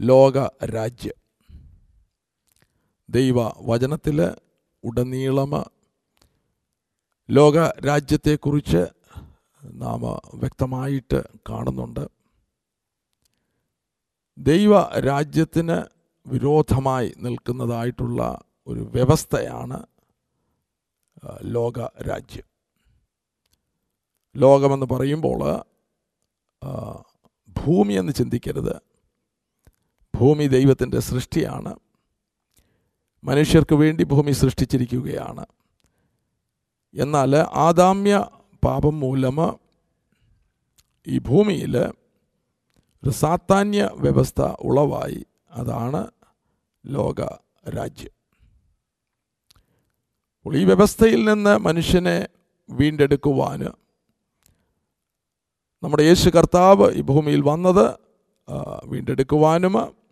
ലോക രാജ്യം. ദൈവ വചനത്തിൽ ഉടനീളം ലോക രാജ്യത്തെക്കുറിച്ച് നാം വ്യക്തമായിട്ട് കാണുന്നുണ്ട്. ദൈവ രാജ്യത്തിന് വിരോധമായി നിൽക്കുന്നതായിട്ടുള്ള ഒരു വ്യവസ്ഥയാണ് ലോക രാജ്യം. ലോകമെന്ന് പറയുമ്പോൾ ഭൂമിയെന്ന് ചിന്തിക്കരുത്. ഭൂമി ദൈവത്തിന്റെ സൃഷ്ടിയാണ്. മനുഷ്യർക്ക് വേണ്ടി ഭൂമി സൃഷ്ടിച്ചിരിക്കുകയാണ്. എന്നാൽ ആദാമ്യ പാപം മൂലം ഈ ഭൂമിയിൽ ഒരു സാത്താന്യ വ്യവസ്ഥ ഉളവായി. അതാണ് ലോക രാജ്യം അപ്പോൾ ഈ വ്യവസ്ഥയിൽ നിന്ന് മനുഷ്യനെ വീണ്ടെടുക്കുവാൻ നമ്മുടെ യേശു കർത്താവ് ഈ ഭൂമിയിൽ വന്നത് വീണ്ടെടുക്കുവാനും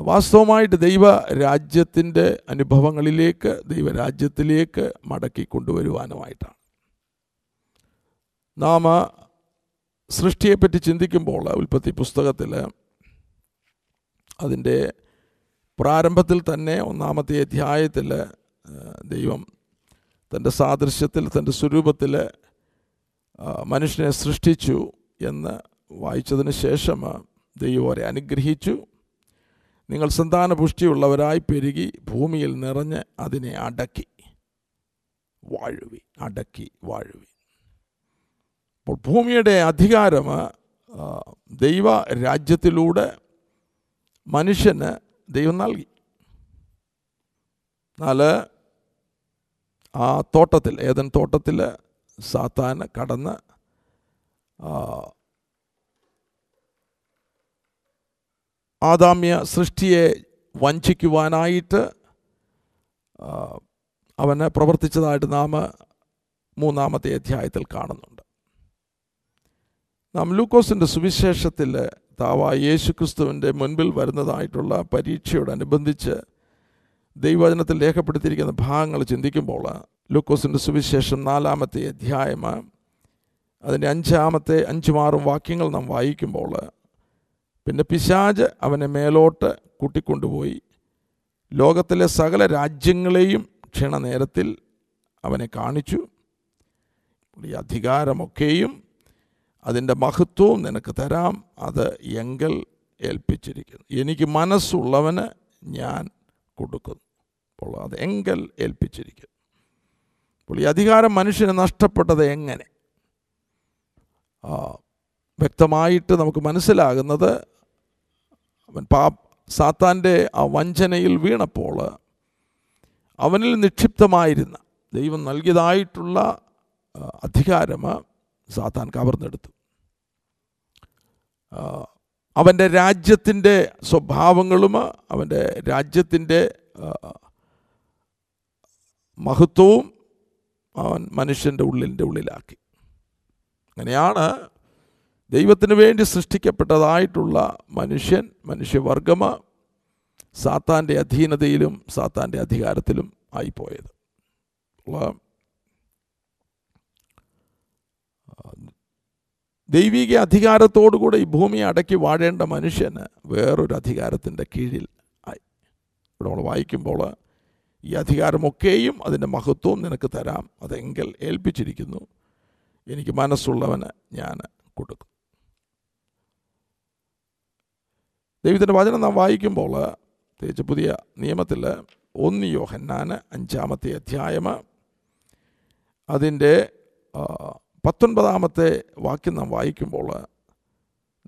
വാസ്തവമായിട്ട് ദൈവ രാജ്യത്തിന്റെ അനുഭവങ്ങളിലേക്ക് ദൈവരാജ്യത്തിലേക്ക് മടക്കി കൊണ്ടുവരുവാനുമായിട്ടാണ് നാം സൃഷ്ടിയെപ്പറ്റി ചിന്തിക്കുമ്പോൾ ഉൽപ്പത്തി പുസ്തകത്തിൽ അതിന്റെ പ്രാരംഭത്തിൽ തന്നെ ഒന്നാമത്തെ അധ്യായത്തിൽ ദൈവം തന്റെ സാദൃശ്യത്തിൽ തന്റെ സ്വരൂപത്തിൽ മനുഷ്യനെ സൃഷ്ടിച്ചു എന്ന് വായിച്ചതിന് ശേഷം ദൈവം അവരെ അനുഗ്രഹിച്ചു. നിങ്ങൾ സന്താനപുഷ്ടിയുള്ളവരായി പെരുകി ഭൂമിയിൽ നിറഞ്ഞ് അതിനെ അടക്കി വാഴുവി അടക്കി വാഴുവി അപ്പോൾ ഭൂമിയുടെ അധികാരം ദൈവ രാജ്യത്തിലൂടെ മനുഷ്യന് ദൈവം നൽകി. എന്നാൽ ആ തോട്ടത്തിൽ ഏതൻ തോട്ടത്തിൽ സാത്താൻ കടന്ന് ആദാമ്യ സൃഷ്ടിയെ വഞ്ചിക്കുവാനായിട്ട് അവന് പ്രവർത്തിച്ചതായിട്ട് നാം മൂന്നാമത്തെ അധ്യായത്തിൽ കാണുന്നുണ്ട്. നാം ലൂക്കോസിന്റെ സുവിശേഷത്തിൽ താവ യേശു ക്രിസ്തുവിന്റെ മുൻപിൽ വരുന്നതായിട്ടുള്ള പരീക്ഷയോടനുബന്ധിച്ച് ദൈവവചനത്തിൽ രേഖപ്പെടുത്തിയിരിക്കുന്ന ഭാഗങ്ങൾ ചിന്തിക്കുമ്പോൾ ലൂക്കോസിന്റെ സുവിശേഷം നാലാമത്തെ അധ്യായം അതിന്റെ അഞ്ചാമത്തെ അഞ്ചുമാറും വാക്യങ്ങൾ നാം വായിക്കുമ്പോൾ പിന്നെ പിശാജ് അവനെ മേലോട്ട് കൂട്ടിക്കൊണ്ടുപോയി. ലോകത്തിലെ സകല രാജ്യങ്ങളെയും ക്ഷണനേരത്തിൽ അവനെ കാണിച്ചു. ഈ അധികാരമൊക്കെയും അതിന്റെ മഹത്വവും നിനക്ക് തരാം. അത് എങ്കൽ ഏൽപ്പിച്ചിരിക്കുന്നു. എനിക്ക് മനസ്സുള്ളവന് ഞാൻ കൊടുക്കുന്നു. അപ്പോൾ അത് എങ്കൽ ഏൽപ്പിച്ചിരിക്കുന്നു. അപ്പോൾ ഈ അധികാരം മനുഷ്യന് നഷ്ടപ്പെട്ടത് എങ്ങനെ? വ്യക്തമായിട്ട് നമുക്ക് മനസ്സിലാകുന്നത് അവൻ പാ സാത്താന്റെ ആ വഞ്ചനയിൽ വീണപ്പോൾ അവനിൽ നിക്ഷിപ്തമായിരുന്ന ദൈവം നൽകിയതായിട്ടുള്ള അധികാരം സാത്താൻ കവർന്നെടുത്തു. അവന്റെ രാജ്യത്തിന്റെ സ്വഭാവങ്ങളും അവന്റെ രാജ്യത്തിന്റെ മഹത്വവും അവൻ മനുഷ്യന്റെ ഉള്ളിന്റെ ഉള്ളിലാക്കി. അങ്ങനെയാണ് ദൈവത്തിന് വേണ്ടി സൃഷ്ടിക്കപ്പെട്ടതായിട്ടുള്ള മനുഷ്യൻ മനുഷ്യവർഗമ സാത്താന്റെ അധീനതയിലും സാത്താന്റെ അധികാരത്തിലും ആയിപ്പോയത്. ദൈവിക അധികാരത്തോടുകൂടെ ഈ ഭൂമിയെ അടക്കി വാഴേണ്ട മനുഷ്യന് വേറൊരു അധികാരത്തിന്റെ കീഴിൽ ആയി. ഇവിടെ നമ്മൾ വായിക്കുമ്പോൾ ഈ അധികാരമൊക്കെയും അതിന്റെ മഹത്വവും നിനക്ക് തരാം. അതെങ്കിൽ ഏൽപ്പിച്ചിരിക്കുന്നു. എനിക്ക് മനസ്സുള്ളവന് ഞാൻ കൊടുക്കും. ദൈവത്തിന്റെ വചനം നാം വായിക്കുമ്പോൾ പ്രത്യേകിച്ച് പുതിയ നിയമത്തിൽ ഒന്ന് യോഹന്നാന് അഞ്ചാമത്തെ അധ്യായം അതിന്റെ പത്തൊൻപതാമത്തെ വാക്യം നാം വായിക്കുമ്പോൾ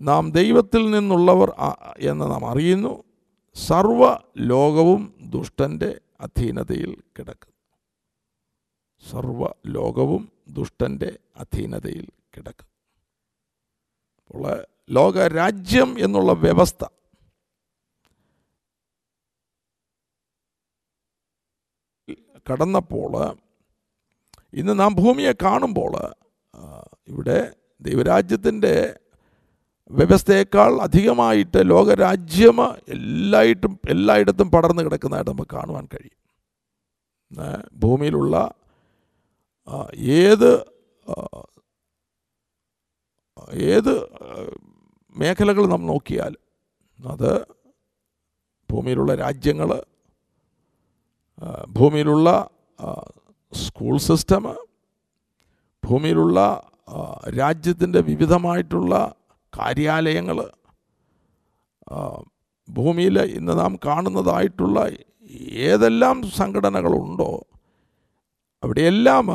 നാം ദൈവത്തിൽ നിന്നുള്ളവർ എന്ന് നാം അറിയുന്നു. സർവ ലോകവും ദുഷ്ടന്റെ അധീനതയിൽ കിടക്കുന്നു. സർവ ലോകവും ദുഷ്ടന്റെ അധീനതയിൽ കിടക്കും അപ്പോൾ ലോകരാജ്യം എന്നുള്ള വ്യവസ്ഥ കടന്നപ്പോൾ ഇന്ന് നാം ഭൂമിയെ കാണുമ്പോൾ ഇവിടെ ദൈവരാജ്യത്തിന്റെ വ്യവസ്ഥയേക്കാൾ അധികമായിട്ട് ലോകരാജ്യം എല്ലായിട്ടും എല്ലായിടത്തും പടർന്നു കിടക്കുന്നതായിട്ട് നമുക്ക് കാണുവാൻ കഴിയും. ഭൂമിയിലുള്ള ഏത് ഏത് മേഖലകൾ നാം നോക്കിയാൽ അത് ഭൂമിയിലുള്ള രാജ്യങ്ങൾ ഭൂമിയിലുള്ള സ്കൂൾ സിസ്റ്റം ഭൂമിയിലുള്ള രാജ്യത്തിന്റെ വിവിധമായിട്ടുള്ള കാര്യാലയങ്ങൾ ഭൂമിയിൽ ഇന്ന് നാം കാണുന്നതായിട്ടുള്ള ഏതെല്ലാം സംഘടനകളുണ്ടോ അവിടെയെല്ലാം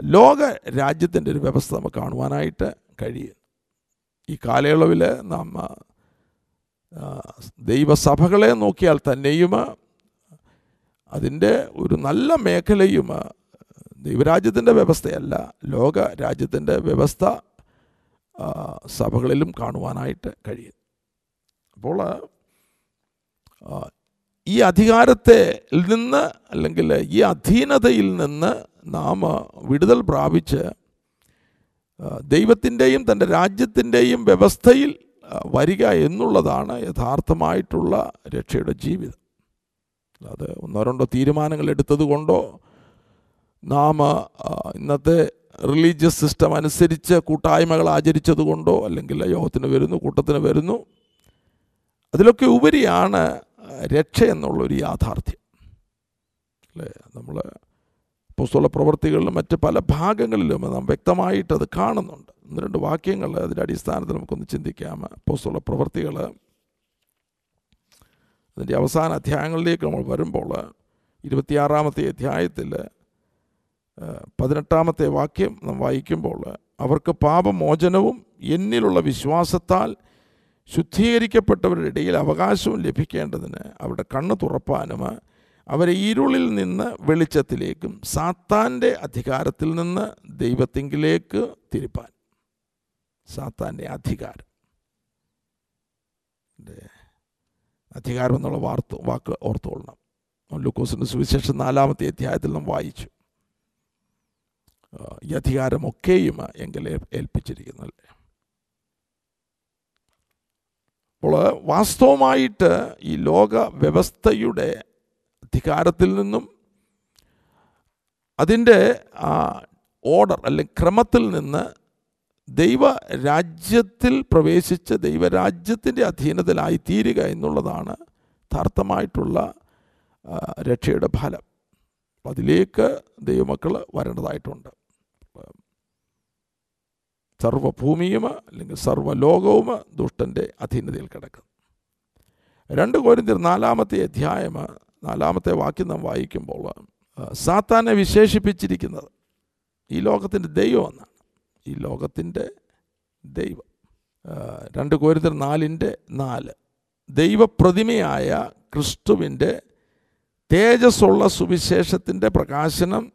ലോക രാജ്യത്തിന്റെ ഒരു വ്യവസ്ഥ നമുക്ക് കാണുവാനായിട്ട് കഴിയും. ഈ കാലയളവിൽ നാം ദൈവസഭകളെ നോക്കിയാൽ തന്നെയും അതിന്റെ ഒരു നല്ല മേഖലയും ദൈവരാജ്യത്തിന്റെ വ്യവസ്ഥയല്ല. ലോക രാജ്യത്തിന്റെ വ്യവസ്ഥ സഭകളിലും കാണുവാനായിട്ട് കഴിയും. അപ്പോൾ ഈ അധികാരത്തെ നിന്ന് അല്ലെങ്കിൽ ഈ അധീനതയിൽ നിന്ന് നാം വിടുതൽ പ്രാപിച്ച് ദൈവത്തിന്റെയും തന്റെ രാജ്യത്തിന്റെയും വ്യവസ്ഥയിൽ വരിക എന്നുള്ളതാണ് യഥാർത്ഥമായിട്ടുള്ള രക്ഷയുടെ ജീവിതം. അത് ഒന്നോ രണ്ടോ തീരുമാനങ്ങൾ എടുത്തത് കൊണ്ടോ നാം ഇന്നത്തെ റിലീജിയസ് സിസ്റ്റം അനുസരിച്ച് കൂട്ടായ്മകൾ ആചരിച്ചത് കൊണ്ടോ അല്ലെങ്കിൽ യോഗത്തിന് വരുന്നു കൂട്ടത്തിന് വരുന്നു അതിലൊക്കെ ഉപരിയാണ് രക്ഷ എന്നുള്ളൊരു യാഥാർത്ഥ്യം. അല്ലേ? നമ്മൾ പുസ്തക പ്രവർത്തികളിലും മറ്റ് പല ഭാഗങ്ങളിലും നാം വ്യക്തമായിട്ടത് കാണുന്നുണ്ട്. ഒന്ന് രണ്ട് വാക്യങ്ങൾ അതിന്റെ അടിസ്ഥാനത്തിൽ നമുക്കൊന്ന് ചിന്തിക്കാം. പുസ്തക അതിന്റെ അവസാന അധ്യായങ്ങളിലേക്ക് നമ്മൾ വരുമ്പോൾ ഇരുപത്തിയാറാമത്തെ അധ്യായത്തിൽ പതിനെട്ടാമത്തെ വാക്യം നാം വായിക്കുമ്പോൾ അവർക്ക് പാപമോചനവും എന്നിലുള്ള വിശ്വാസത്താൽ ശുദ്ധീകരിക്കപ്പെട്ടവരുടെ ഇടയിൽ അവകാശവും ലഭിക്കേണ്ടതിന് അവരുടെ കണ്ണ് തുറപ്പാനും അവരെ ഇരുളിൽ നിന്ന് വെളിച്ചത്തിലേക്കും സാത്താന്റെ അധികാരത്തിൽ നിന്ന് ദൈവത്തിങ്കിലേക്ക് തിരുപ്പാൻ. സാത്താന്റെ അധികാരം. അധികാരം എന്നുള്ള വാർത്ത വാക്ക് ഓർത്തുകൊള്ളണം. ലൂക്കോസിന്റെ സുവിശേഷം നാലാമത്തെ അധ്യായത്തിൽ നാം വായിച്ചു. ഈ അധികാരമൊക്കെയും എങ്കിലെ ഏൽപ്പിച്ചിരിക്കുന്നല്ലേ അപ്പോൾ വാസ്തവമായിട്ട് ഈ ലോക വ്യവസ്ഥയുടെ അധികാരത്തിൽ നിന്നും അതിന്റെ ഓർഡർ അല്ലെങ്കിൽ ക്രമത്തിൽ നിന്ന് ദൈവരാജ്യത്തിൽ പ്രവേശിച്ച് ദൈവരാജ്യത്തിന്റെ അധീനത്തിലായി തീരുക എന്നുള്ളതാണ് യഥാർത്ഥമായിട്ടുള്ള രക്ഷയുടെ ഫലം. അതിലേക്ക് ദൈവമക്കൾ വരേണ്ടതായിട്ടുണ്ട്. സർവഭൂമിയും അല്ലെങ്കിൽ സർവലോകവും ദുഷ്ടന്റെ അധീനതയിൽ കിടക്കുന്നു. രണ്ട് കോരിന്തിർ നാലാമത്തെ അധ്യായം നാലാമത്തെ വാക്യം നാം വായിക്കുമ്പോൾ സാത്താനെ വിശേഷിപ്പിച്ചിരിക്കുന്നത് ഈ ലോകത്തിന്റെ ദൈവം എന്നാണ്. ഈ ലോകത്തിന്റെ ദൈവം. രണ്ട് കോരിത്തർ നാലിന്റെ നാല്. ദൈവപ്രതിമയായ ക്രിസ്തുവിന്റെ തേജസ്സുള്ള സുവിശേഷത്തിന്റെ പ്രകാശനം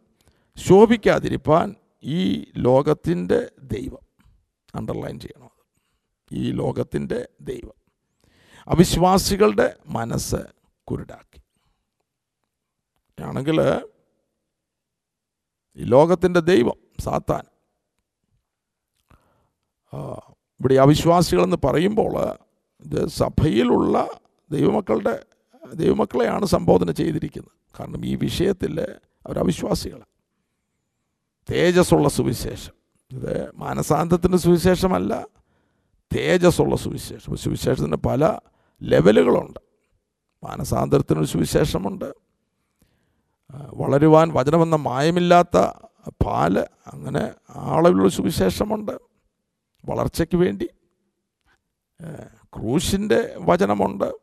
ശോഭിക്കാതിരിപ്പാൻ ഈ ലോകത്തിന്റെ ദൈവം. അണ്ടർലൈൻ ചെയ്യണം അത്. ഈ ലോകത്തിന്റെ ദൈവം. അവിശ്വാസികളുടെ മനസ്സ് കുരുടാക്കി. ആണെങ്കിൽ ഈ ലോകത്തിന്റെ ദൈവം സാത്താൻ ഇവിടെ അവിശ്വാസികളെന്ന് പറയുമ്പോൾ ഇത് സഭയിലുള്ള ദൈവമക്കളുടെ ദൈവമക്കളെയാണ് സംബോധന ചെയ്തിരിക്കുന്നത്. കാരണം ഈ വിഷയത്തിൽ അവർ അവിശ്വാസികളാണ് തേജസ്സുള്ള സുവിശേഷം. ഇത് മാനസാന്തത്തിന്റെ സുവിശേഷമല്ല തേജസ്സുള്ള സുവിശേഷം. സുവിശേഷത്തിന് പല ലെവലുകളുണ്ട്. മാനസാന്തരത്തിനൊരു സുവിശേഷമുണ്ട്. വളരുവാൻ വചനമെന്ന മായമില്ലാത്ത പാൽ അങ്ങനെ ആളവിലുള്ള സുവിശേഷമുണ്ട്. വളർച്ചയ്ക്ക് വേണ്ടി ക്രൂശിന്റെ വചനമുണ്ട്.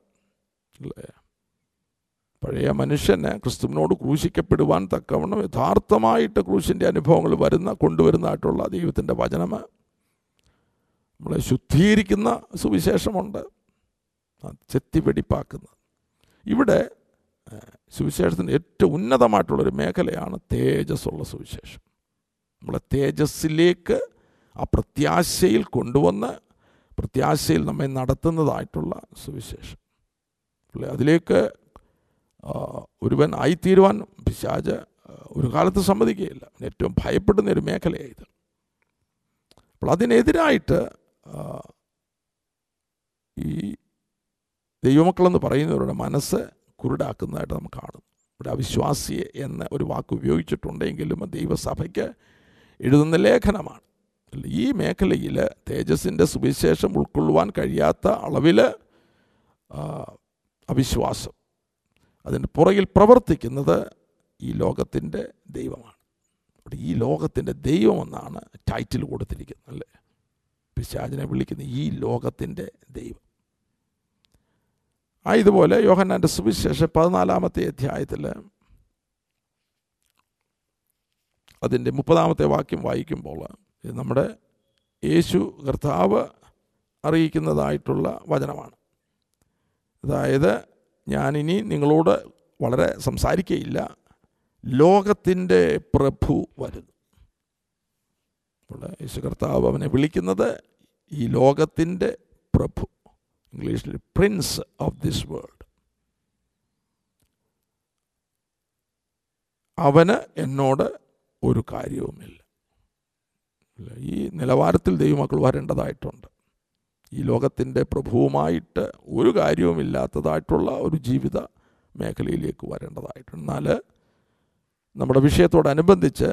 പഴയ മനുഷ്യന് ക്രിസ്തുവിനോട് ക്രൂശിക്കപ്പെടുവാൻ തക്കവണ്ണം യഥാർത്ഥമായിട്ട് ക്രൂശിന്റെ അനുഭവങ്ങൾ വരുന്ന കൊണ്ടുവരുന്നതായിട്ടുള്ള ദൈവത്തിന്റെ വചനം. നമ്മളെ ശുദ്ധീകരിക്കുന്ന സുവിശേഷമുണ്ട്. ചെത്തി വെടിപ്പാക്കുന്നത്. ഇവിടെ സുവിശേഷത്തിന്റെ ഏറ്റവും ഉന്നതമായിട്ടുള്ളൊരു മേഖലയാണ് തേജസ്സുള്ള സുവിശേഷം. നമ്മളെ തേജസ്സിലേക്ക് ആ പ്രത്യാശയിൽ കൊണ്ടുവന്ന് പ്രത്യാശയിൽ നമ്മെ നടത്തുന്നതായിട്ടുള്ള സുവിശേഷം. അതിലേക്ക് ഒരുവൻ ആയിത്തീരുവാൻ പിശാജ് ഒരു കാലത്ത് സമ്മതിക്കുകയില്ല. ഏറ്റവും ഭയപ്പെടുന്ന ഒരു മേഖലയായത് അപ്പോൾ അതിനെതിരായിട്ട് ഈ ദൈവമക്കളെന്ന് പറയുന്നവരുടെ മനസ്സ് കുരുടാക്കുന്നതായിട്ട് നമുക്ക് കാണും ഇവിടെ അവിശ്വാസിയെ എന്ന ഒരു വാക്ക് ഉപയോഗിച്ചിട്ടുണ്ടെങ്കിലും ദൈവസഭയ്ക്ക് എഴുതുന്ന ലേഖനമാണ്. ഈ മേഖലയിൽ തേജസ്സിന്റെ സുവിശേഷം ഉൾക്കൊള്ളുവാൻ കഴിയാത്ത അളവിൽ അവിശ്വാസം അതിന് പുറകിൽ പ്രവർത്തിക്കുന്നത് ഈ ലോകത്തിന്റെ ദൈവമാണ്. ഈ ലോകത്തിന്റെ ദൈവമെന്നാണ് ടൈറ്റിൽ കൊടുത്തിരിക്കുന്നത് അല്ലേ? പിശാചിനെ വിളിക്കുന്ന ഈ ലോകത്തിന്റെ ദൈവം. ആ ഇതുപോലെ യോഹന്നാന്റെ സുവിശേഷം പതിനാലാമത്തെ അധ്യായത്തിൽ അതിന്റെ മുപ്പതാമത്തെ വാക്യം വായിക്കുമ്പോൾ നമ്മുടെ യേശു കർത്താവ് അറിയിക്കുന്നതായിട്ടുള്ള വചനമാണ്. അതായത് ഞാനിനി നിങ്ങളോട് വളരെ സംസാരിക്കുകയില്ല ലോകത്തിന്റെ പ്രഭു വരുന്നു. ഇവിടെ യേശു കർത്താവ് അവനെ വിളിക്കുന്നത് ഈ ലോകത്തിന്റെ പ്രഭു. ഇംഗ്ലീഷിൽ പ്രിൻസ് ഓഫ് ദിസ് വേൾഡ്. അവന് എന്നോട് ഒരു കാര്യവുമില്ല. ഈ നിലവാരത്തിൽ ദൈവമക്കൾ വരേണ്ടതായിട്ടുണ്ട്. ഈ ലോകത്തിന്റെ പ്രഭുവുമായിട്ട് ഒരു കാര്യവുമില്ലാത്തതായിട്ടുള്ള ഒരു ജീവിത മേഖലയിലേക്ക് വരേണ്ടതായിട്ടുണ്ട്. എന്നാൽ നമ്മുടെ വിഷയത്തോടനുബന്ധിച്ച്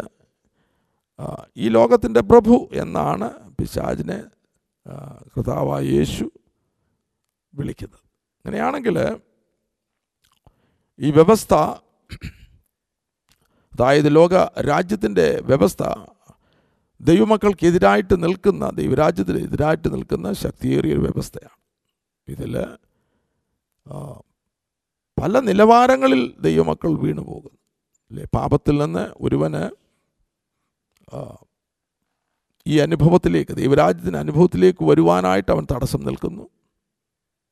ഈ ലോകത്തിന്റെ പ്രഭു എന്നാണ് പിശാജിനെ കൃതാവായ യേശു വിളിക്കുന്നത്. അങ്ങനെയാണെങ്കിൽ ഈ വ്യവസ്ഥ അതായത് ലോക രാജ്യത്തിന്റെ വ്യവസ്ഥ ദൈവമക്കൾക്കെതിരായിട്ട് നിൽക്കുന്ന ദൈവരാജ്യത്തിന് എതിരായിട്ട് നിൽക്കുന്ന ശക്തിയേറിയ ഒരു വ്യവസ്ഥയാണ് ഇതിൽ പല നിലവാരങ്ങളിൽ ദൈവമക്കൾ വീണു പോകുന്നു. അല്ലേ? പാപത്തിൽ നിന്ന് ഒരുവന് ഈ അനുഭവത്തിലേക്ക് ദൈവരാജ്യത്തിന്റെ അനുഭവത്തിലേക്ക് വരുവാനായിട്ട് അവൻ തടസ്സം നിൽക്കുന്നു.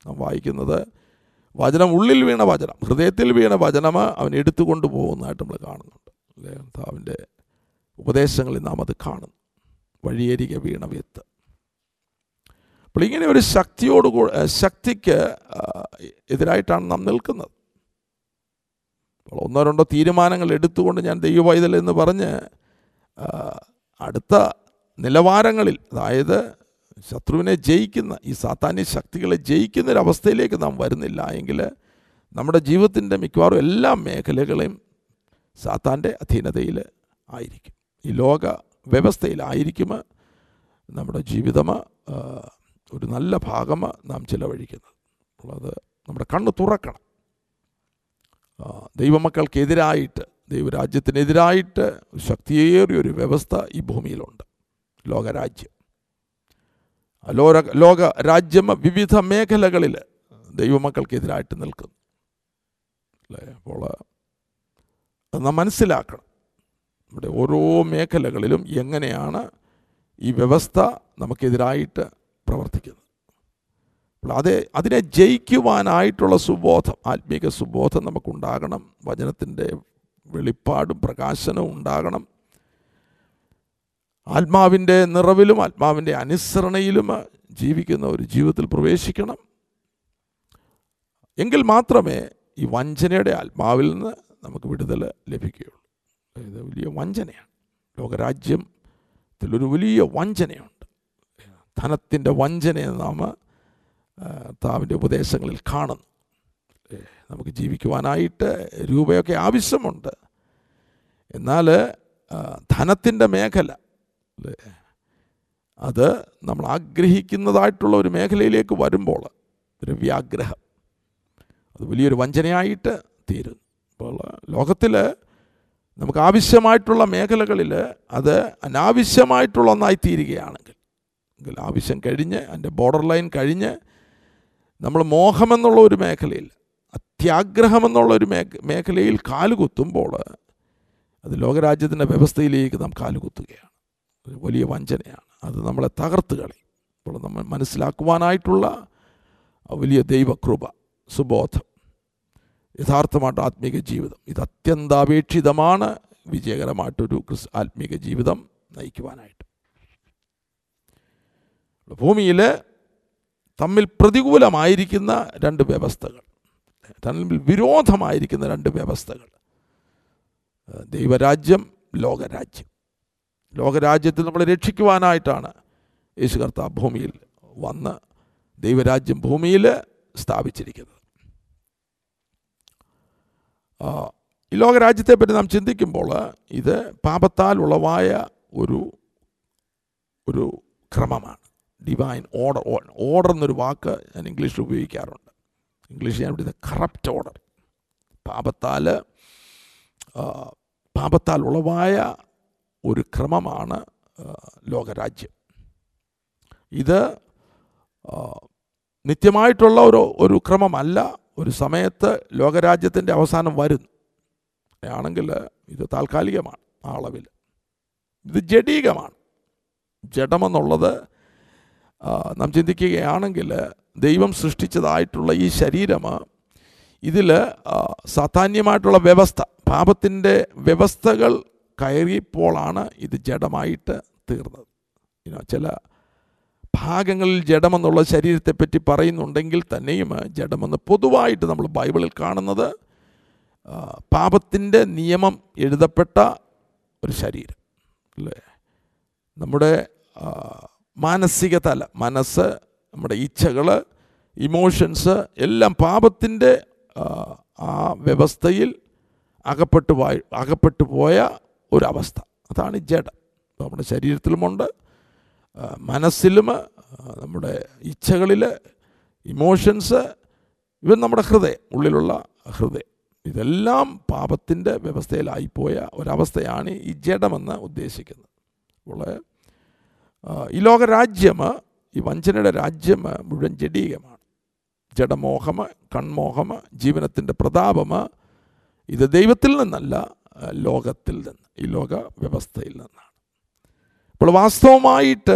നാം വായിക്കുന്നത് വചനം ഉള്ളിൽ വീണ വചനം ഹൃദയത്തിൽ വീണ വചനം അവൻ എടുത്തുകൊണ്ട് പോകുന്നതായിട്ട് നമ്മൾ കാണുന്നുണ്ട്. അല്ലേ? കർത്താവിന്റെ ഉപദേശങ്ങളിൽ നാം അത് കാണുന്നു വഴിയരികെ വീണ വിത്ത്. അപ്പോൾ ഇങ്ങനെ ഒരു ശക്തിയോട് ശക്തിക്ക് എതിരായിട്ടാണ് നാം നിൽക്കുന്നത്. ഒന്നോ രണ്ടോ തീരുമാനങ്ങൾ എടുത്തുകൊണ്ട് ഞാൻ ദൈവവൈതൽ എന്ന് പറഞ്ഞ് അടുത്ത നിലവാരങ്ങളിൽ അതായത് ശത്രുവിനെ ജയിക്കുന്ന ഈ സാത്താന്യ ശക്തികളെ ജയിക്കുന്ന ഒരു അവസ്ഥയിലേക്ക് നാം വരുന്നില്ല എങ്കിൽ നമ്മുടെ ജീവിതത്തിന്റെ മിക്കവാറും എല്ലാ മേഖലകളെയും സാത്താന്റെ അധീനതയിൽ ആയിരിക്കും. ഈ ലോക വ്യവസ്ഥയിലായിരിക്കും നമ്മുടെ ജീവിതം ഒരു നല്ല ഭാഗം നാം ചിലവഴിക്കുന്നത്? അത് നമ്മുടെ കണ്ണ് തുറക്കണം. ദൈവമക്കൾക്കെതിരായിട്ട് ദൈവരാജ്യത്തിനെതിരായിട്ട് ശക്തിയേറിയ ഒരു വ്യവസ്ഥ ഈ ഭൂമിയിലുണ്ട്. ലോകരാജ്യം. ലോക ലോക രാജ്യം വിവിധ മേഖലകളിൽ ദൈവമക്കൾക്കെതിരായിട്ട് നിൽക്കുന്നു. അല്ലേ? അപ്പോൾ അത് നാം മനസ്സിലാക്കണം. നമ്മുടെ ഓരോ മേഖലകളിലും എങ്ങനെയാണ് ഈ വ്യവസ്ഥ നമുക്കെതിരായിട്ട് പ്രവർത്തിക്കുന്നത്? അപ്പോൾ അത് അതിനെ ജയിക്കുവാനായിട്ടുള്ള സുബോധം ആത്മീക സുബോധം നമുക്കുണ്ടാകണം. വചനത്തിന്റെ വെളിപ്പാടും പ്രകാശനവും ഉണ്ടാകണം. ആത്മാവിന്റെ നിറവിലും ആത്മാവിന്റെ അനുസരണയിലും ജീവിക്കുന്ന ഒരു ജീവിതത്തിൽ പ്രവേശിക്കണം. എങ്കിൽ മാത്രമേ ഈ വഞ്ചനയുടെ ആത്മാവിൽ നിന്ന് നമുക്ക് വിടുതൽ ലഭിക്കുകയുള്ളൂ. ഇത് വലിയ വഞ്ചനയാണ്. ലോകരാജ്യത്തിലൊരു വലിയ വഞ്ചനയുണ്ട്. ധനത്തിന്റെ വഞ്ചനയെ നാം താവിന്റെ ഉപദേശങ്ങളിൽ കാണുന്നു. നമുക്ക് ജീവിക്കുവാനായിട്ട് രൂപയൊക്കെ ആവശ്യമുണ്ട്. എന്നാൽ ധനത്തിന്റെ മേഖല അത് നമ്മൾ ആഗ്രഹിക്കുന്നതായിട്ടുള്ള ഒരു മേഖലയിലേക്ക് വരുമ്പോൾ ദ്രവ്യാഗ്രഹം. അത് വലിയൊരു വഞ്ചനയായിട്ട് തീരുന്നു. അപ്പോൾ ലോകത്തിൽ നമുക്ക് ആവശ്യമായിട്ടുള്ള മേഖലകളിൽ അത് അനാവശ്യമായിട്ടുള്ള ഒന്നായി തീരുകയാണെങ്കിൽ എങ്കിൽ ആവശ്യം കഴിഞ്ഞ് അതിന്റെ ബോർഡർ ലൈൻ കഴിഞ്ഞ് നമ്മൾ മോഹമെന്നുള്ള ഒരു മേഖലയിൽ അത്യാഗ്രഹമെന്നുള്ള ഒരു മേഖ മേഖലയിൽ കാലുകുത്തുമ്പോൾ അത് ലോകരാജ്യത്തിന്റെ വ്യവസ്ഥയിലേക്ക് നാം കാലുകുത്തുകയാണ് ഒരു വലിയ വഞ്ചനയാണ്. അത് നമ്മളെ തകർത്ത് കളയും. അപ്പോൾ നമ്മൾ മനസ്സിലാക്കുവാനായിട്ടുള്ള വലിയ ദൈവകൃപ സുബോധം യഥാർത്ഥമായിട്ട് ആത്മീക ജീവിതം. ഇത് അത്യന്താപേക്ഷിതമാണ്. വിജയകരമായിട്ടൊരു ക്രിസ് ആത്മീക ജീവിതം നയിക്കുവാനായിട്ട്. ഭൂമിയിൽ തമ്മിൽ പ്രതികൂലമായിരിക്കുന്ന രണ്ട് വ്യവസ്ഥകൾ തമ്മിൽ വിരോധമായിരിക്കുന്ന രണ്ട് വ്യവസ്ഥകൾ. ദൈവരാജ്യം ലോകരാജ്യം. ലോകരാജ്യത്തിൽ നമ്മൾ രക്ഷിക്കുവാനായിട്ടാണ് യേശു കർത്താവ് ഭൂമിയിൽ വന്ന് ദൈവരാജ്യം ഭൂമിയിൽ സ്ഥാപിച്ചിരിക്കുന്നത്. ഈ ലോകരാജ്യത്തെപ്പറ്റി നാം ചിന്തിക്കുമ്പോൾ ഇത് പാപത്താൽ ഉളവായ ഒരു ഒരു ക്രമമാണ്. ഡിവൈൻ ഓർഡർ ഓർഡർ എന്നൊരു വാക്ക് ഞാൻ ഇംഗ്ലീഷിൽ ഉപയോഗിക്കാറുണ്ട്. ഇംഗ്ലീഷ് ഞാൻ വിടുന്നത് കറപ്റ്റ് ഓർഡർ പാപത്താൽ പാപത്താൽ ഉളവായ ഒരു ക്രമമാണ് ലോകരാജ്യം. ഇത് നിത്യമായിട്ടുള്ള ഒരു ഒരു ക്രമമല്ല. ഒരു സമയത്ത് ലോകരാജ്യത്തിന്റെ അവസാനം വരുന്നു. ആണെങ്കിൽ ഇത് താൽക്കാലികമാണ് ആ അളവിൽ. ഇത് ജഡീകമാണ്. ജഡമെന്നുള്ളത് നാം ചിന്തിക്കുകയാണെങ്കിൽ ദൈവം സൃഷ്ടിച്ചതായിട്ടുള്ള ഈ ശരീരം ഇതിൽ സാധാന്യമായിട്ടുള്ള വ്യവസ്ഥ പാപത്തിന്റെ വ്യവസ്ഥകൾ കയറിയപ്പോഴാണ് ഇത് ജഡമായിട്ട് തീർന്നത്. ചില ഭാഗങ്ങളിൽ ജഡമെന്നുള്ള ശരീരത്തെപ്പറ്റി പറയുന്നുണ്ടെങ്കിൽ തന്നെയും ജഡമെന്ന് പൊതുവായിട്ട് നമ്മൾ ബൈബിളിൽ കാണുന്നത് പാപത്തിന്റെ നിയമം എഴുതപ്പെട്ട ഒരു ശരീരം അല്ലേ? നമ്മുടെ മാനസിക തല മനസ്സ് നമ്മുടെ ഇച്ഛകൾ ഇമോഷൻസ് എല്ലാം പാപത്തിന്റെ ആ, വ്യവസ്ഥയിൽ അകപ്പെട്ടു പോയ അകപ്പെട്ടു പോയ ഒരവസ്ഥ അതാണ് ജഡം. നമ്മുടെ ശരീരത്തിലുമുണ്ട് മനസ്സിലും നമ്മുടെ ഇച്ഛകളിൽ ഇമോഷൻസ് ഇവൻ നമ്മുടെ ഹൃദയം ഉള്ളിലുള്ള ഹൃദയം. ഇതെല്ലാം പാപത്തിന്റെ വ്യവസ്ഥയിലായിപ്പോയ ഒരവസ്ഥയാണ് ഈ ജഡമെന്ന് ഉദ്ദേശിക്കുന്നത്. അപ്പോൾ ഈ ലോകരാജ്യം ഈ വഞ്ചനയുടെ രാജ്യം മുഴുവൻ ജഡീകമാണ് ജഡമോഹം കൺമോഹം ജീവനത്തിന്റെ പ്രതാപം ഇത് ദൈവത്തിൽ നിന്നല്ല ലോകത്തിൽ നിന്ന് ഈ ലോക വ്യവസ്ഥയിൽ നിന്നാണ്. അപ്പോൾ വാസ്തവമായിട്ട്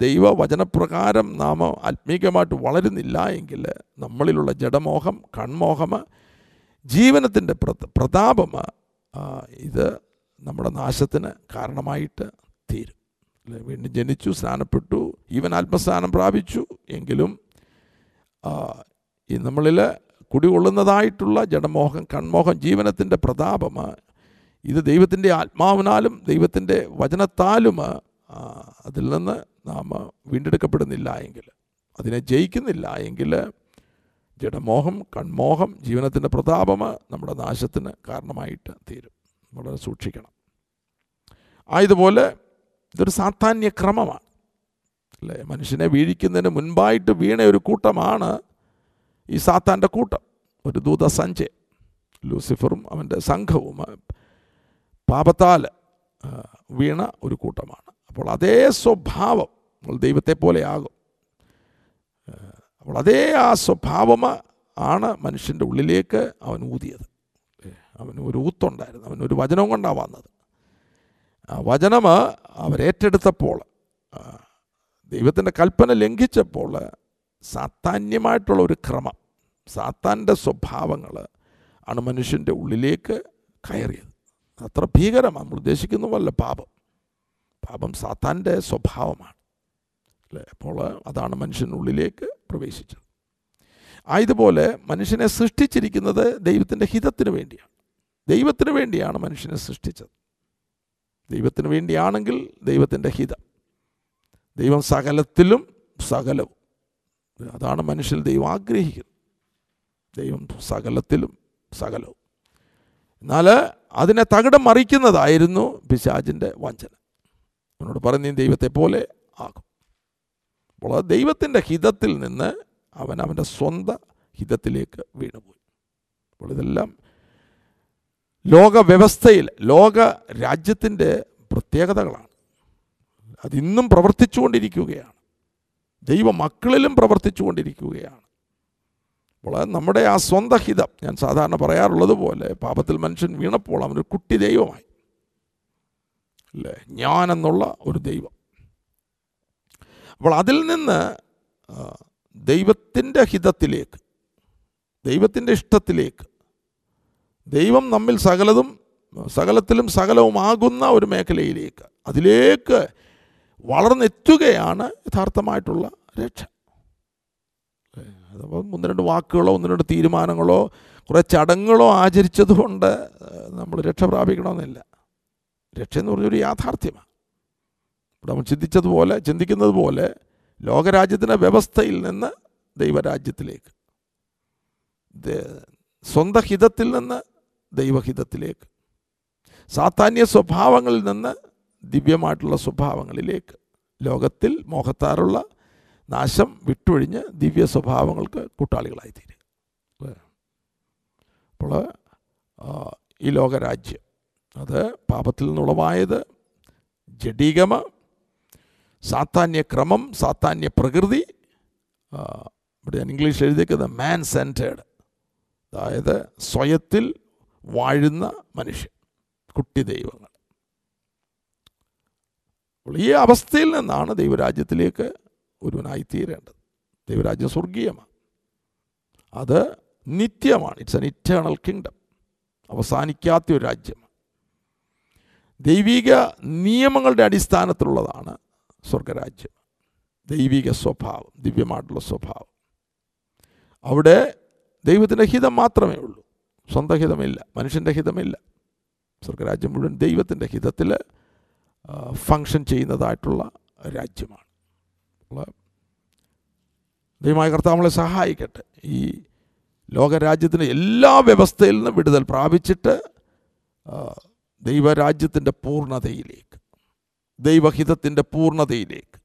ദൈവവചനപ്രകാരം നാം ആത്മീകമായിട്ട് വളരുന്നില്ല എങ്കിൽ നമ്മളിലുള്ള ജഡമോഹം കൺമോഹം ജീവനത്തിന്റെ പ്ര പ്രതാപം ഇത് നമ്മുടെ നാശത്തിന് കാരണമായിട്ട് തീരും? വീണ്ടും ജനിച്ചു സ്നാനപ്പെട്ടു ഈവൻ ആത്മസ്നാനം പ്രാപിച്ചു എങ്കിലും ഈ നമ്മളിൽ കുടികൊള്ളുന്നതായിട്ടുള്ള ജഡമോഹം കൺമോഹം ജീവനത്തിന്റെ പ്രതാപം ഇത് ദൈവത്തിന്റെ ആത്മാവിനാലും ദൈവത്തിന്റെ വചനത്താലും അതിൽ നിന്ന് നാം വീണ്ടെടുക്കപ്പെടുന്നില്ല എങ്കിൽ അതിനെ ജയിക്കുന്നില്ല എങ്കിൽ ജഡമോഹം കൺമോഹം ജീവനത്തിന്റെ പ്രതാപം നമ്മുടെ നാശത്തിന് കാരണമായിട്ട് തീരും. വളരെ സൂക്ഷിക്കണം. ആയതുപോലെ ഇതൊരു സാധാന്യ ക്രമമാണ്. അല്ലേ? മനുഷ്യനെ വീഴിക്കുന്നതിന് മുൻപായിട്ട് വീണ ഒരു കൂട്ടമാണ് ഈ സാത്താന്റെ കൂട്ടം. ഒരു ദൂത സഞ്ജയ് ലൂസിഫറും അവന്റെ സംഘവും പാപത്താൽ വീണ ഒരു കൂട്ടമാണ്. അപ്പോൾ അതേ സ്വഭാവം നമ്മൾ ദൈവത്തെ പോലെയാകും അപ്പോൾ അതേ ആ സ്വഭാവം ആണ് മനുഷ്യന്റെ ഉള്ളിലേക്ക് അവൻ ഊതിയത്. അവന് ഒരു ഊത്തുണ്ടായിരുന്നു അവനൊരു വചനം കൊണ്ടാണ് വന്നത്. ആ വചനം അവരേറ്റെടുത്തപ്പോൾ ദൈവത്തിന്റെ കൽപ്പന ലംഘിച്ചപ്പോൾ സാത്താന്യമായിട്ടുള്ള ഒരു ക്രമം സാത്താന്റെ സ്വഭാവങ്ങൾ ആണ് മനുഷ്യന്റെ ഉള്ളിലേക്ക് കയറിയത്. അത്ര ഭീകരമാണ് നമ്മൾ ഉദ്ദേശിക്കുന്നതല്ല പാപം. പാപം സാത്താന്റെ സ്വഭാവമാണ്. അല്ലേ? അപ്പോൾ അതാണ് മനുഷ്യനുള്ളിലേക്ക് പ്രവേശിച്ചത്. ആയതുപോലെ മനുഷ്യനെ സൃഷ്ടിച്ചിരിക്കുന്നത് ദൈവത്തിന്റെ ഹിതത്തിന് വേണ്ടിയാണ്. ദൈവത്തിന് വേണ്ടിയാണ് മനുഷ്യനെ സൃഷ്ടിച്ചത്. ദൈവത്തിന് വേണ്ടിയാണെങ്കിൽ ദൈവത്തിന്റെ ഹിതം. ദൈവം സകലത്തിലും സകലവും. അതാണ് മനുഷ്യൻ ദൈവം ആഗ്രഹിക്കുന്നത്. ദൈവം സകലത്തിലും സകലവും. എന്നാൽ അതിനെ തകിടം മറിക്കുന്നതായിരുന്നു പിശാജിന്റെ വഞ്ചന. അവനോട് പറഞ്ഞ ദൈവത്തെ പോലെ ആകും. അപ്പോൾ ആ ദൈവത്തിന്റെ ഹിതത്തിൽ നിന്ന് അവൻ അവന്റെ സ്വന്തം ഹിതത്തിലേക്ക് വീണുപോയി. അപ്പോൾ ഇതെല്ലാം ലോക വ്യവസ്ഥയിൽ ലോക രാജ്യത്തിന്റെ പ്രത്യേകതകളാണ്. അതിന്നും പ്രവർത്തിച്ചുകൊണ്ടിരിക്കുകയാണ്. ദൈവ മക്കളിലും പ്രവർത്തിച്ചുകൊണ്ടിരിക്കുകയാണ്. അപ്പോൾ നമ്മുടെ ആ സ്വന്തം ഹിതം ഞാൻ സാധാരണ പറയാറുള്ളത് പോലെ പാപത്തിൽ മനുഷ്യൻ വീണപ്പോൾ അവനൊരു കുട്ടി ദൈവമായി. അല്ലേ ഞാൻ എന്നുള്ള ഒരു ദൈവം. അപ്പോൾ അതിൽ നിന്ന് ദൈവത്തിന്റെ ഹിതത്തിലേക്ക് ദൈവത്തിന്റെ ഇഷ്ടത്തിലേക്ക് ദൈവം നമ്മിൽ സകലതും സകലത്തിലും സകലവുമാകുന്ന ഒരു മേഖലയിലേക്ക് അതിലേക്ക് വളർന്നെത്തുകയാണ് യഥാർത്ഥമായിട്ടുള്ള രക്ഷ. അതപ്പോൾ ഒന്ന് രണ്ട് വാക്കുകളോ ഒന്ന് രണ്ട് തീരുമാനങ്ങളോ കുറേ ചടങ്ങുകളോ ആചരിച്ചതുകൊണ്ട് നമ്മൾ രക്ഷ പ്രാപിക്കണമെന്നില്ല. രക്ഷ എന്ന് പറഞ്ഞൊരു യാഥാർത്ഥ്യമാണ്. ഇവിടെ നമ്മൾ ചിന്തിച്ചതുപോലെ ചിന്തിക്കുന്നത് പോലെ ലോകരാജ്യത്തിന്റെ വ്യവസ്ഥയിൽ നിന്ന് ദൈവരാജ്യത്തിലേക്ക് സ്വന്തം ഹിതത്തിൽ നിന്ന് ദൈവഹിതത്തിലേക്ക് സാധാന്യ സ്വഭാവങ്ങളിൽ നിന്ന് ദിവ്യമായിട്ടുള്ള സ്വഭാവങ്ങളിലേക്ക് ലോകത്തിൽ മോഹത്താറുള്ള നാശം വിട്ടൊഴിഞ്ഞ് ദിവ്യ സ്വഭാവങ്ങൾക്ക് കൂട്ടാളികളായിത്തീരുക. അപ്പോൾ ഈ ലോകരാജ്യം അത് പാപത്തിൽ നിന്നുളവായത്. ജഡീകമ സാത്താന്യ ക്രമം സാത്താന്യ പ്രകൃതി ഇവിടെ ഞാൻ ഇംഗ്ലീഷിൽ എഴുതിയേക്കുന്നത് മാൻ സെന്റേഡ് അതായത് സ്വയത്തിൽ വാഴുന്ന മനുഷ്യൻ കുട്ടി ദൈവങ്ങൾ. ഈ അവസ്ഥയിൽ നിന്നാണ് ദൈവരാജ്യത്തിലേക്ക് ഒരുവനായിത്തീരേണ്ടത്. ദൈവരാജ്യം സ്വർഗീയമാണ്. അത് നിത്യമാണ്. ഇറ്റ്സ് എൻ ഇറ്റേണൽ കിങ്ഡം അവസാനിക്കാത്ത ഒരു രാജ്യമാണ്. ദൈവിക നിയമങ്ങളുടെ അടിസ്ഥാനത്തിലുള്ളതാണ് സ്വർഗരാജ്യം. ദൈവിക സ്വഭാവം ദിവ്യമായിട്ടുള്ള സ്വഭാവം. അവിടെ ദൈവത്തിന്റെ ഹിതം മാത്രമേ ഉള്ളൂ. സ്വന്തം ഹിതമില്ല മനുഷ്യന്റെ ഹിതമില്ല. സ്വർഗരാജ്യം മുഴുവൻ ദൈവത്തിന്റെ ഹിതത്തിൽ ഫങ്ഷൻ ചെയ്യുന്നതായിട്ടുള്ള രാജ്യമാണ്. ദൈവമായ കർത്താവ് നമ്മളെ സഹായിക്കട്ടെ. ഈ ലോകരാജ്യത്തിന്റെ എല്ലാ വ്യവസ്ഥയിൽ നിന്നും വിടുതൽ പ്രാപിച്ചിട്ട് ദൈവരാജ്യത്തിന്റെ പൂർണതയിലേക്ക് ദൈവഹിതത്തിന്റെ പൂർണതയിലേക്ക്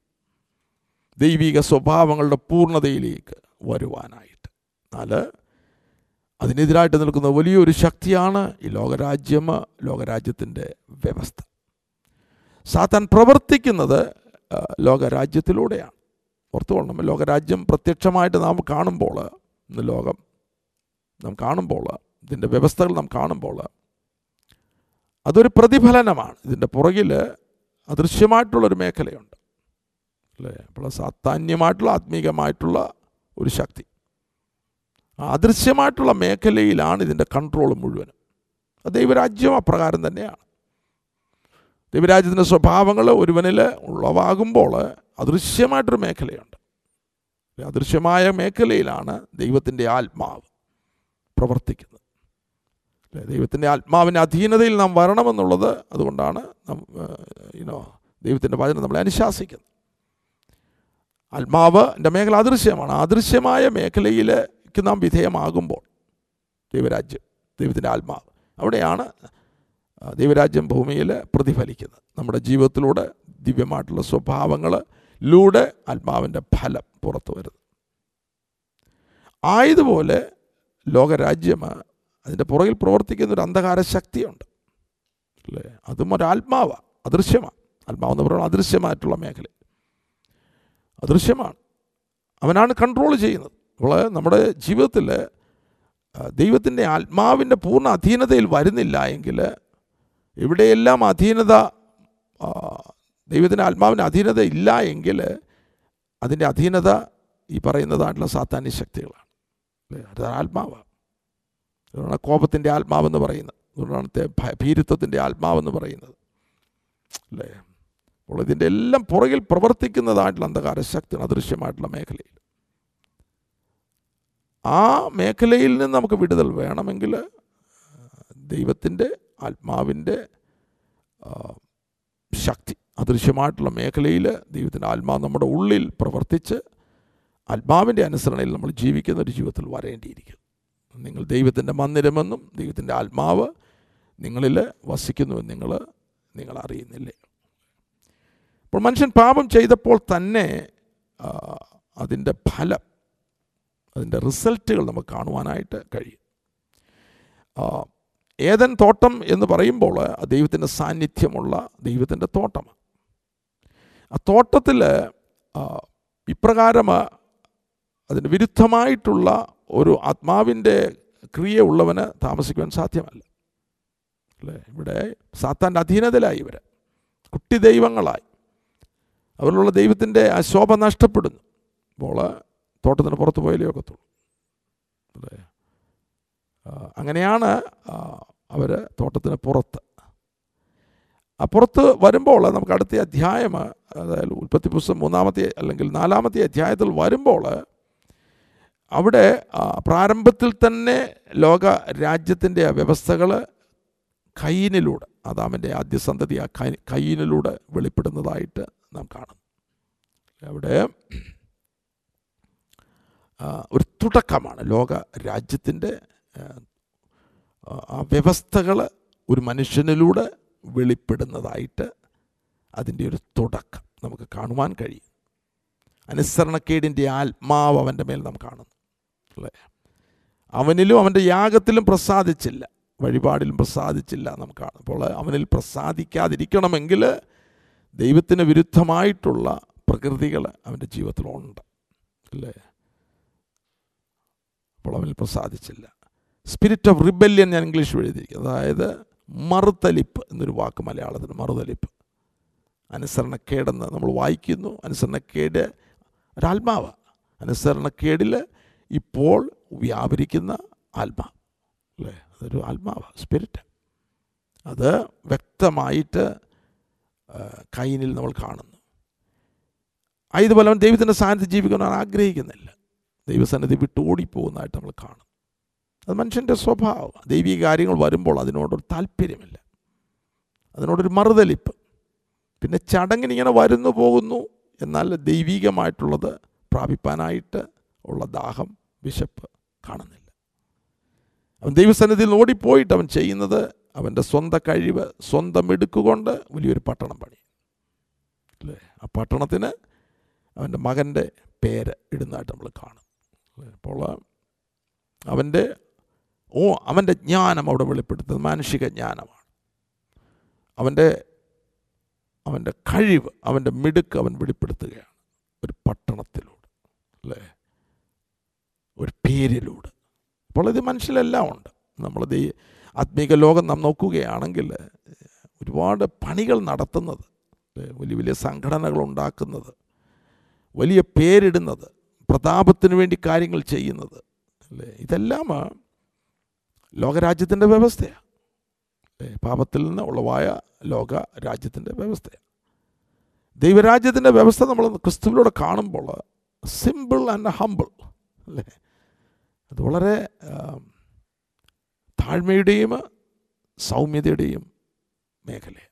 ദൈവിക സ്വഭാവങ്ങളുടെ പൂർണതയിലേക്ക് വരുവാനായിട്ട്. എന്നാൽ അതിനെതിരായിട്ട് നിൽക്കുന്ന വലിയൊരു ശക്തിയാണ് ഈ ലോകരാജ്യം ലോകരാജ്യത്തിന്റെ വ്യവസ്ഥ. സാത്താൻ പ്രവർത്തിക്കുന്നത് ലോകരാജ്യത്തിലൂടെയാണ്. ഓർത്തുകൊള്ളണം ലോകരാജ്യം പ്രത്യക്ഷമായിട്ട് നാം കാണുമ്പോൾ ഇന്ന് ലോകം നാം കാണുമ്പോൾ ഇതിന്റെ വ്യവസ്ഥകൾ നാം കാണുമ്പോൾ അതൊരു പ്രതിഫലനമാണ്. ഇതിന്റെ പുറകിൽ അദൃശ്യമായിട്ടുള്ളൊരു മേഖലയുണ്ട്. അല്ലേ? അപ്പോൾ സാത്താന്യമായിട്ടുള്ള ആത്മീകമായിട്ടുള്ള ഒരു ശക്തി. അദൃശ്യമായിട്ടുള്ള മേഖലയിലാണ് ഇതിന്റെ കൺട്രോൾ മുഴുവൻ ദൈവരാജ്യം അപ്രകാരം തന്നെയാണ്. ദൈവരാജ്യത്തിന്റെ സ്വഭാവങ്ങൾ ഒരുവനിൽ ഉളവാകുമ്പോൾ അദൃശ്യമായിട്ടൊരു മേഖലയുണ്ട്. അദൃശ്യമായ മേഖലയിലാണ് ദൈവത്തിന്റെ ആത്മാവ് പ്രവർത്തിക്കുന്നത്? ദൈവത്തിന്റെ ആത്മാവിന്റെ അധീനതയിൽ നാം വരണമെന്നുള്ളത് അതുകൊണ്ടാണ് നാം യുനോ ദൈവത്തിന്റെ വചനം നമ്മളെ അനുശാസിക്കുന്നത്. ആത്മാവ് എന്റെ മേഖല അദൃശ്യമാണ്. അദൃശ്യമായ മേഖലയിലേക്ക് നാം വിധേയമാകുമ്പോൾ ദൈവരാജ്യം ദൈവത്തിന്റെ ആത്മാവ് അവിടെയാണ് ദൈവരാജ്യം ഭൂമിയിൽ പ്രതിഫലിക്കുന്നത്. നമ്മുടെ ജീവിതത്തിലൂടെ ദിവ്യമായിട്ടുള്ള സ്വഭാവങ്ങളിലൂടെ ആത്മാവിന്റെ ഫലം പുറത്തു വരുന്നത് ആയതുപോലെ ലോകരാജ്യം അതിന്റെ പുറകിൽ പ്രവർത്തിക്കുന്ന ഒരു അന്ധകാര ശക്തിയുണ്ട് അല്ലേ? അതും ഒരാത്മാവാണ് അദൃശ്യമാണ് ആത്മാവെന്ന് പറയുന്നത് അദൃശ്യമായിട്ടുള്ള മേഖല. അദൃശ്യമാണ്. അവനാണ് കൺട്രോൾ ചെയ്യുന്നത്. അപ്പോൾ നമ്മുടെ ജീവിതത്തിൽ ദൈവത്തിന്റെ ആത്മാവിന്റെ പൂർണ അധീനതയിൽ വരുന്നില്ല എങ്കിൽ എവിടെയെല്ലാം അധീനത ദൈവത്തിന്റെ ആത്മാവിന്റെ അധീനത ഇല്ല എങ്കിൽ അതിന്റെ അധീനത ഈ പറയുന്നതായിട്ടുള്ള സാത്താന്യ ശക്തികളാണ്. അല്ലേ? അത് ആത്മാവാണ് അതുകൊണ്ടാണ് കോപത്തിന്റെ ആത്മാവെന്ന് പറയുന്നത്. അതുകൊണ്ടാണ് ഭീരുത്വത്തിന്റെ ആത്മാവെന്ന് പറയുന്നത്. അല്ലേ? അപ്പോൾ ഇതിന്റെ എല്ലാം പുറകിൽ പ്രവർത്തിക്കുന്നതായിട്ടുള്ള അന്ധകാര ശക്തി അദൃശ്യമായിട്ടുള്ള മേഖലയിൽ. ആ മേഖലയിൽ നിന്ന് നമുക്ക് വിടുതൽ വേണമെങ്കിൽ ദൈവത്തിന്റെ ആത്മാവിന്റെ ശക്തി അദൃശ്യമായിട്ടുള്ള മേഖലയിൽ ദൈവത്തിന്റെ ആത്മാവ് നമ്മുടെ ഉള്ളിൽ പ്രവർത്തിച്ച് ആത്മാവിന്റെ അനുസരണയിൽ നമ്മൾ ജീവിക്കുന്ന ഒരു ജീവിതത്തിൽ വരേണ്ടിയിരിക്കുന്നു. നിങ്ങൾ ദൈവത്തിന്റെ മന്ദിരമെന്നും ദൈവത്തിന്റെ ആത്മാവ് നിങ്ങളിൽ വസിക്കുന്നുവെന്ന് നിങ്ങൾ നിങ്ങൾ അറിയുന്നില്ലേ? അപ്പോൾ മനുഷ്യൻ പാപം ചെയ്തപ്പോൾ തന്നെ അതിന്റെ ഫലം അതിന്റെ റിസൾട്ടുകൾ നമുക്ക് കാണുവാനായിട്ട് കഴിയും. ഏതൻ തോട്ടം എന്ന് പറയുമ്പോൾ ദൈവത്തിന്റെ സാന്നിധ്യമുള്ള ദൈവത്തിന്റെ തോട്ടമാണ്. ആ തോട്ടത്തിൽ ഇപ്രകാരം അതിന് വിരുദ്ധമായിട്ടുള്ള ഒരു ആത്മാവിന്റെ ക്രിയ ഉള്ളവന് താമസിക്കുവാൻ സാധ്യമല്ല. അല്ലേ? ഇവിടെ സാത്താന്റെ അധീനതയിലായി ഇവർ കുട്ടി ദൈവങ്ങളായി. അവരിലുള്ള ദൈവത്തിന്റെ ആ ശോഭ നഷ്ടപ്പെടുന്നു. അപ്പോൾ തോട്ടത്തിന് പുറത്ത് പോയാലേ ഒക്കത്തുള്ളൂ. അല്ലേ? അങ്ങനെയാണ് അവർ തോട്ടത്തിന് പുറത്ത്. ആ പുറത്ത് വരുമ്പോൾ നമുക്ക് അടുത്ത അധ്യായം അതായത് ഉൽപ്പത്തി പുസ്തകം മൂന്നാമത്തെ അല്ലെങ്കിൽ നാലാമത്തെ അധ്യായത്തിൽ വരുമ്പോൾ അവിടെ പ്രാരംഭത്തിൽ തന്നെ ലോക രാജ്യത്തിന്റെ വ്യവസ്ഥകൾ കൈനിലൂടെ അതാമിന്റെ ആദ്യ സന്തതി ആ കൈ കയ്യിനിലൂടെ വെളിപ്പെടുന്നതായിട്ട് നാം കാണുന്നു. അവിടെ ഒരു തുടക്കമാണ് ലോക രാജ്യത്തിന്റെ ആ വ്യവസ്ഥകൾ ഒരു മനുഷ്യനിലൂടെ വെളിപ്പെടുന്നതായിട്ട് അതിന്റെ ഒരു തുടക്കം നമുക്ക് കാണുവാൻ കഴിയും. അനുസരണക്കേടിന്റെ ആത്മാവ് അവന്റെ മേൽ നാം കാണുന്നു. അല്ലേ അവനിലും അവന്റെ യാഗത്തിലും പ്രസാദിച്ചില്ല. വഴിപാടിലും പ്രസാദിച്ചില്ല നമുക്ക് അപ്പോൾ അവനിൽ പ്രസാദിക്കാതിരിക്കണമെങ്കിൽ ദൈവത്തിന് വിരുദ്ധമായിട്ടുള്ള പ്രകൃതികൾ അവന്റെ ജീവിതത്തിലുണ്ട്. അല്ലേ? അപ്പോൾ അവനിൽ പ്രസാദിച്ചില്ല. സ്പിരിറ്റ് ഓഫ് റിബല്യൻ ഞാൻ ഇംഗ്ലീഷ് എഴുതിയിരിക്കുന്നത് അതായത് മറുതലിപ്പ് എന്നൊരു വാക്ക് മലയാളത്തിന് മറുതലിപ്പ്. അനുസരണക്കേടെന്ന് നമ്മൾ വായിക്കുന്നു. അനുസരണക്കേട് ഒരാത്മാവ്. അനുസരണക്കേടിൽ ഇപ്പോൾ വ്യാപരിക്കുന്ന ആത്മാ അല്ലേ? അതൊരു ആത്മാവ് സ്പിരിറ്റ് അത് വ്യക്തമായിട്ട് കൈനിൽ നമ്മൾ കാണുന്നു. ആയതുപോലെ അവൻ ദൈവത്തിന്റെ സാന്നിധ്യം ജീവിക്കാൻ ആഗ്രഹിക്കുന്നില്ല. ദൈവസന്നിധി വിട്ട് ഓടിപ്പോകുന്നതായിട്ട് നമ്മൾ കാണും അത് മനുഷ്യന്റെ സ്വഭാവം. ദൈവിക കാര്യങ്ങൾ വരുമ്പോൾ അതിനോടൊരു താല്പര്യമില്ല. അതിനോടൊരു മറുതലിപ്പ്. പിന്നെ ചടങ്ങിനിങ്ങനെ വരുന്നു പോകുന്നു എന്നാൽ ദൈവികമായിട്ടുള്ളത് പ്രാപിപ്പാനായിട്ട് ഉള്ള ദാഹം വിശപ്പ് കാണുന്നില്ല. അവൻ ദൈവസന്നിധിയിൽ ഓടിപ്പോയിട്ട് അവൻ ചെയ്യുന്നത് അവന്റെ സ്വന്തം കഴിവ് സ്വന്തം എടുക്കുകൊണ്ട് വലിയൊരു പട്ടണം പണി. അല്ലേ? ആ പട്ടണത്തിന് അവന്റെ മകന്റെ പേര് ഇടുന്നതായിട്ട് നമ്മൾ കാണും. അപ്പോൾ അവന്റെ ഓ അവന്റെ ജ്ഞാനം അവിടെ വെളിപ്പെടുത്തുന്നത് മാനുഷിക ജ്ഞാനമാണ്. അവന്റെ അവന്റെ കഴിവ് അവന്റെ മിടുക്ക് അവൻ വെളിപ്പെടുത്തുകയാണ് ഒരു പട്ടണത്തിലൂടെ അല്ലേ ഒരു പേരിലൂടെ അപ്പോൾ ഇത് മനുഷ്യരെല്ലാം ഉണ്ട്. നമ്മൾ ഈ ആത്മീക ലോകം നാം നോക്കുകയാണെങ്കിൽ ഒരുപാട് പണികൾ നടത്തുന്നത് വലിയ വലിയ സംഘടനകൾ ഉണ്ടാക്കുന്നത് വലിയ പേരിടുന്നത് പ്രതാപത്തിന് വേണ്ടി കാര്യങ്ങൾ ചെയ്യുന്നത് അല്ലേ? ഇതെല്ലാം ലോകരാജ്യത്തിന്റെ വ്യവസ്ഥയാണ് അല്ലേ? പാപത്തിൽ നിന്ന് ഉളവായ ലോക രാജ്യത്തിന്റെ വ്യവസ്ഥയാണ് ദൈവരാജ്യത്തിന്റെ വ്യവസ്ഥ നമ്മൾ ക്രിസ്തുവിലൂടെ കാണുമ്പോൾ സിമ്പിൾ ആൻഡ് ഹമ്പിൾ അല്ലേ? അത് വളരെ താഴ്മയുടെയും സൗമ്യതയുടെയും മേഖലയാണ്.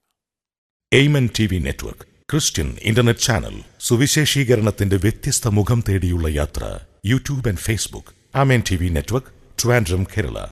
Amen T V network Christian internet channel സുവിശേഷീകരണത്തിന്റെ വ്യത്യസ്ത മുഖം തേടിയുള്ള യാത്ര YouTube and Facebook Amen T V network Trivandrum Kerala.